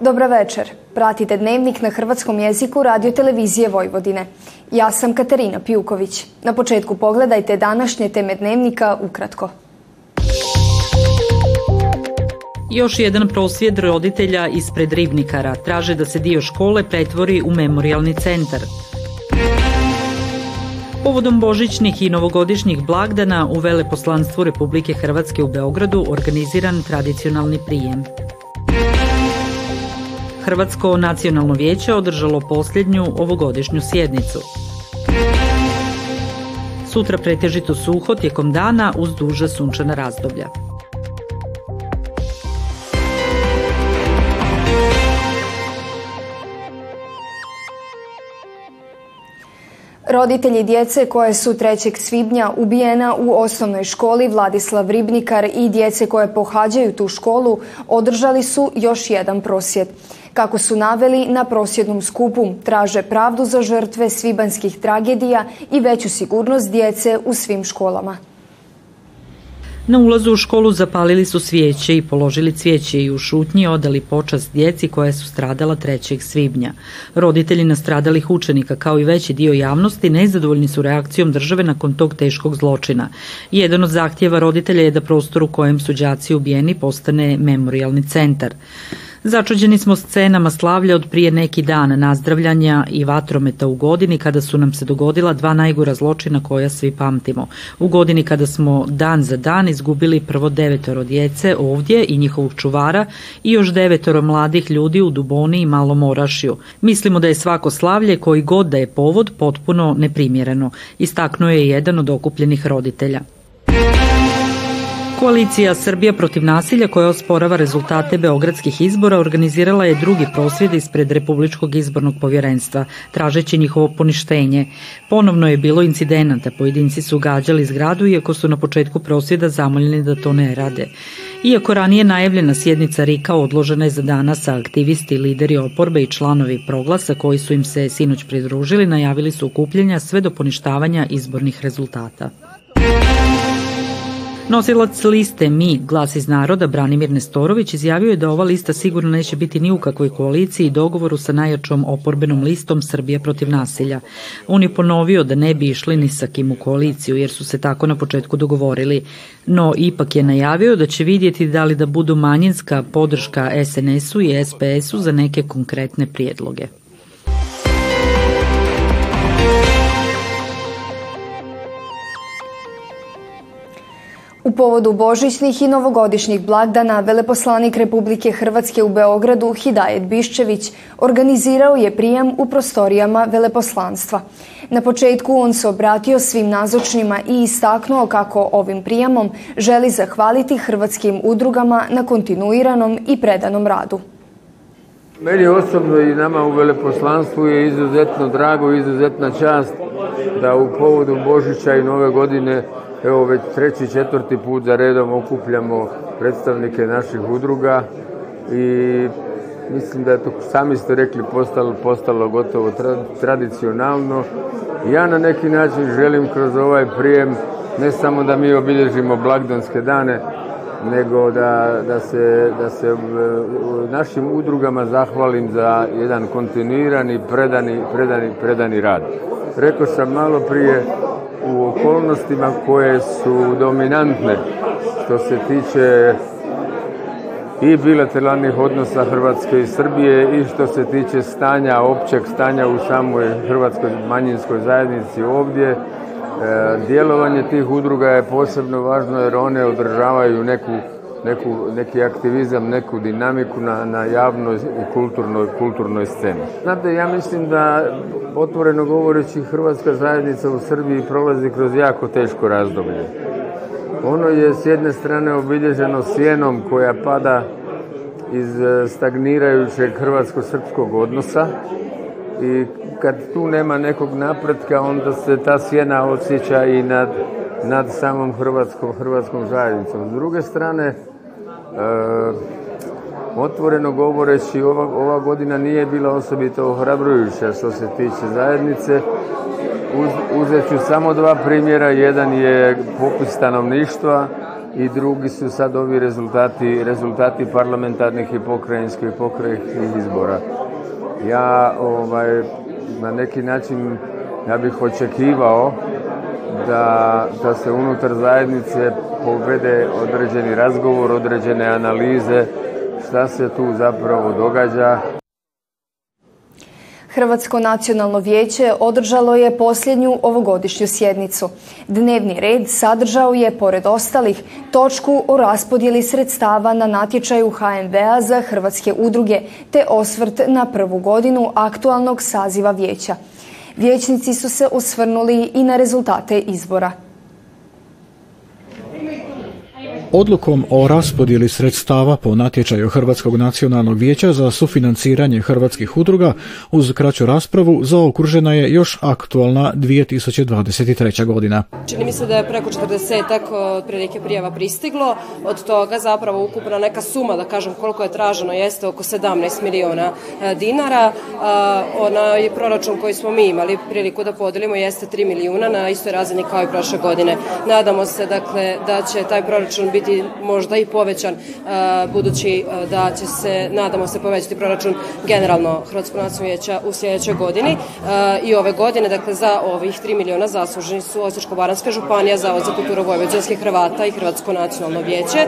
Dobra večer. Pratite dnevnik na hrvatskom jeziku radio televizije Vojvodine. Ja sam Katarina Pijuković. Na početku pogledajte današnje teme dnevnika ukratko. Još jedan prosvjed roditelja ispred Ribnikara traže da se dio škole pretvori u memorialni centar. Povodom božićnih i novogodišnjih blagdana u veleposlanstvu Republike Hrvatske u Beogradu organiziran tradicionalni prijem. Hrvatsko nacionalno vijeće održalo posljednju ovogodišnju sjednicu. Sutra pretežito suho tijekom dana uz duže sunčana razdoblja. Roditelji djece koje su 3. svibnja ubijena u osnovnoj školi Vladislav Ribnikar i djece koje pohađaju tu školu održali su još jedan prosvjed. Kako su naveli na prosjednom skupu, traže pravdu za žrtve svibanskih tragedija i veću sigurnost djece u svim školama. Na ulazu u školu zapalili su svijeće i položili cvijeće i u šutnji odali počast djeci koja su stradala 3. svibnja. Roditelji nastradalih učenika kao i veći dio javnosti nezadovoljni su reakcijom države nakon tog teškog zločina. Jedan od zahtjeva roditelja je da prostor u kojem su đaci ubijeni postane memorialni centar. Začuđeni smo scenama slavlja od prije neki dan nazdravljanja i vatrometa u godini kada su nam se dogodila dva najgora zločina koja svi pamtimo. U godini kada smo dan za dan izgubili prvo devetoro djece ovdje i njihovog čuvara i još devetoro mladih ljudi u Duboni i Malom Orašju. Mislimo da je svako slavlje koji god da je povod potpuno neprimjereno, istaknuo je jedan od okupljenih roditelja. Koalicija Srbija protiv nasilja koja osporava rezultate beogradskih izbora organizirala je drugi prosvjed ispred Republičkog izbornog povjerenstva, tražeći njihovo poništenje. Ponovno je bilo incidenata, pojedinci su gađali zgradu iako su na početku prosvjeda zamoljeni da to ne rade. Iako ranije najavljena sjednica Rika odložena je za danas, a aktivisti, lideri oporbe i članovi proglasa koji su im se sinoć pridružili najavili su okupljenja sve do poništavanja izbornih rezultata. Nosilac liste Mi, glas iz naroda, Branimir Nestorović, izjavio je da ova lista sigurno neće biti ni u kakvoj koaliciji i dogovoru sa najjačom oporbenom listom Srbija protiv nasilja. On je ponovio da ne bi išli ni sa kim u koaliciju, jer su se tako na početku dogovorili. No, ipak je najavio da će vidjeti da li da budu manjinska podrška SNS-u i SPS-u za neke konkretne prijedloge. Povodu božićnih i novogodišnjih blagdana veleposlanik Republike Hrvatske u Beogradu Hidajet Biščević organizirao je prijem u prostorijama veleposlanstva. Na početku on se obratio svim nazočnima i istaknuo kako ovim prijemom želi zahvaliti hrvatskim udrugama na kontinuiranom i predanom radu. Meni osobno i nama u veleposlanstvu je izuzetno drago izuzetna čast da u povodu Božića i Nove godine Evo već treći, četvrti put za redom okupljamo predstavnike naših udruga i mislim da je to, sami ste rekli, postalo, postalo gotovo tradicionalno. Ja na neki način želim kroz ovaj prijem ne samo da mi obilježimo blagdanske dane, nego da, da, se, da se našim udrugama zahvalim za jedan kontinuirani, predani, predani, predani rad. Rekao sam malo prije, u okolnostima koje su dominantne što se tiče i bilateralnih odnosa Hrvatske i Srbije i što se tiče stanja, općeg stanja u samoj hrvatskoj manjinskoj zajednici ovdje. E, djelovanje tih udruga je posebno važno jer one održavaju neku, neku, neki aktivizam, neku dinamiku na, na javnoj i kulturnoj, kulturnoj sceni. Znate, ja mislim da otvoreno govoreći Hrvatska zajednica u Srbiji prolazi kroz jako teško razdoblje. Ono je s jedne strane obilježeno sjenom koja pada iz e, stagnirajućeg hrvatsko-srpskog odnosa i kad tu nema nekog napretka onda se ta sjena osjeća i nad, nad samom hrvatskom, hrvatskom zajednicom. S druge strane, Otvoreno govoreći, ova, ova godina nije bila osobito ohrabrujuća što se tiče zajednice. Uz, uzet ću samo dva primjera. Jedan je popis stanovništva i drugi su sad ovi rezultati, rezultati parlamentarnih i pokrajinskih pokrajinskih izbora. Ja ovaj, na neki način ja bih očekivao da, da se unutar zajednice povede određeni razgovor, određene analize šta se tu zapravo događa. Hrvatsko nacionalno vijeće održalo je posljednju ovogodišnju sjednicu. Dnevni red sadržao je, pored ostalih, točku o raspodjeli sredstava na natječaju HNB-a za hrvatske udruge, te osvrt na prvu godinu aktualnog saziva vijeća. Vijećnici su se osvrnuli i na rezultate izbora. Odlukom o raspodjeli sredstava po natječaju Hrvatskog nacionalnog vijeća za sufinanciranje hrvatskih udruga uz kraću raspravu zaokružena je još aktualna 2023. godina. Čini mi se da je preko 40-ak otprilike prijava pristiglo, od toga zapravo ukupna neka suma, da kažem koliko je traženo, jeste oko 17 miliona e, dinara. Onaj proračun koji smo mi imali priliku da podelimo jeste 3 milijuna na istoj razini kao i prošle godine. Nadamo se dakle da će taj proračun biti biti možda i povećan e, budući e, da će se, nadamo se, povećati proračun generalno Hrvatskog nacionalnog vijeća u sljedećoj godini e, i ove godine, dakle za ovih 3 miliona zasluženi su Osječko-Baranjska županija, Zavod za kulturu Vojvođanskih Hrvata i Hrvatsko nacionalno vijeće.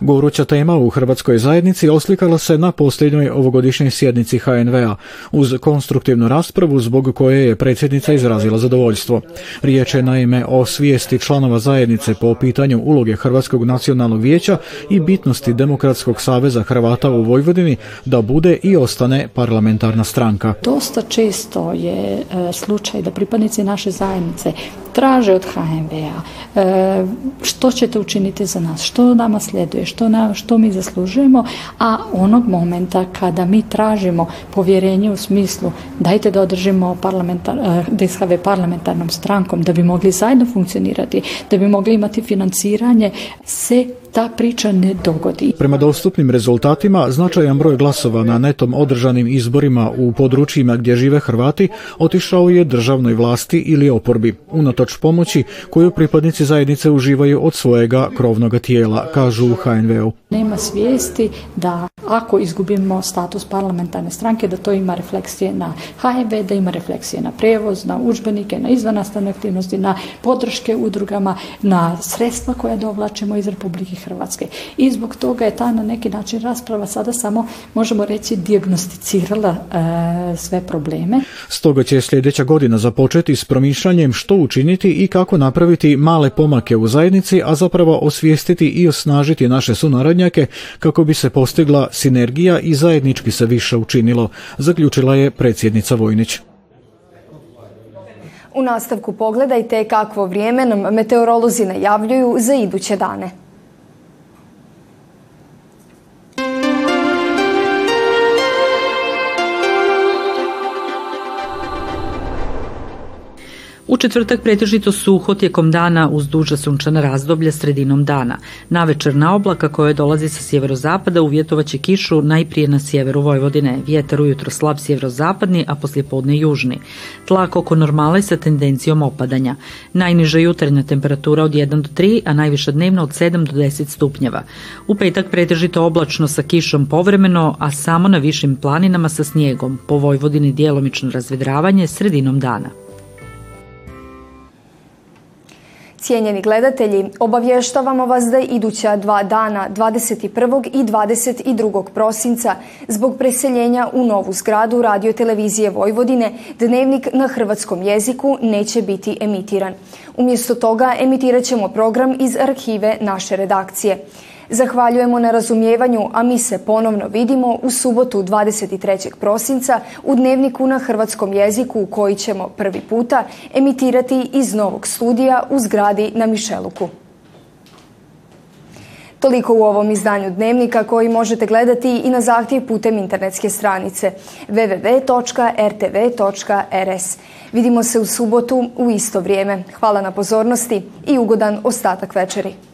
Goruća tema u Hrvatskoj zajednici oslikala se na posljednjoj ovogodišnjoj sjednici HNV-a uz konstruktivnu raspravu zbog koje je predsjednica izrazila zadovoljstvo. Riječ je naime o svijesti članova zajednice po pitanju uloge Hrvatskog nacionalnog nacionalnog vijeća i bitnosti Demokratskog saveza Hrvata u Vojvodini da bude i ostane parlamentarna stranka. Dosta često je e, slučaj da pripadnici naše zajednice traže od HNB-a e, što ćete učiniti za nas, što nama sljeduje, što, na, što mi zaslužujemo, a onog momenta kada mi tražimo povjerenje u smislu dajte da održimo parlamentar, e, parlamentarnom strankom, da bi mogli zajedno funkcionirati, da bi mogli imati financiranje, se ta priča ne dogodi. Prema dostupnim rezultatima, značajan broj glasova na netom održanim izborima u područjima gdje žive Hrvati otišao je državnoj vlasti ili oporbi, unatoč pomoći koju pripadnici zajednice uživaju od svojega krovnog tijela, kažu u HNV-u. Nema svijesti da ako izgubimo status parlamentarne stranke, da to ima refleksije na HNV, da ima refleksije na prevoz, na udžbenike, na izvannastavne aktivnosti, na podrške udrugama, na sredstva koja dovlačimo iz Republike Hrvatske. I zbog toga je ta na neki način rasprava sada samo, možemo reći, dijagnosticirala e, sve probleme. Stoga će sljedeća godina započeti s promišljanjem što učiniti i kako napraviti male pomake u zajednici, a zapravo osvijestiti i osnažiti naše sunarodnjake kako bi se postigla sinergija i zajednički se više učinilo, zaključila je predsjednica Vojnić. U nastavku pogledajte kakvo vrijeme nam meteorolozi najavljuju za iduće dane. Četvrtak pretežito suho tijekom dana uz duža sunčana razdoblja sredinom dana. Na večerna oblaka koje dolazi sa sjeverozapada uvjetovaće kišu najprije na sjeveru Vojvodine. Vjetar ujutro slab sjeverozapadni, a poslijepodne južni. Tlak oko normale sa tendencijom opadanja. Najniža jutarnja temperatura od 1 do 3, a najviša dnevna od 7 do 10 stupnjeva. U petak pretežito oblačno sa kišom povremeno, a samo na višim planinama sa snijegom. Po Vojvodini djelomično razvedravanje sredinom dana. Cijenjeni gledatelji, obavještavamo vas da je iduća dva dana 21. i 22. prosinca zbog preseljenja u novu zgradu radio televizije Vojvodine dnevnik na hrvatskom jeziku neće biti emitiran. Umjesto toga emitirat ćemo program iz arhive naše redakcije. Zahvaljujemo na razumijevanju, a mi se ponovno vidimo u subotu 23. prosinca u dnevniku na hrvatskom jeziku koji ćemo prvi puta emitirati iz novog studija u zgradi na Mišeluku. Toliko u ovom izdanju dnevnika koji možete gledati i na zahtjev putem internetske stranice www.rtv.rs. Vidimo se u subotu u isto vrijeme. Hvala na pozornosti i ugodan ostatak večeri.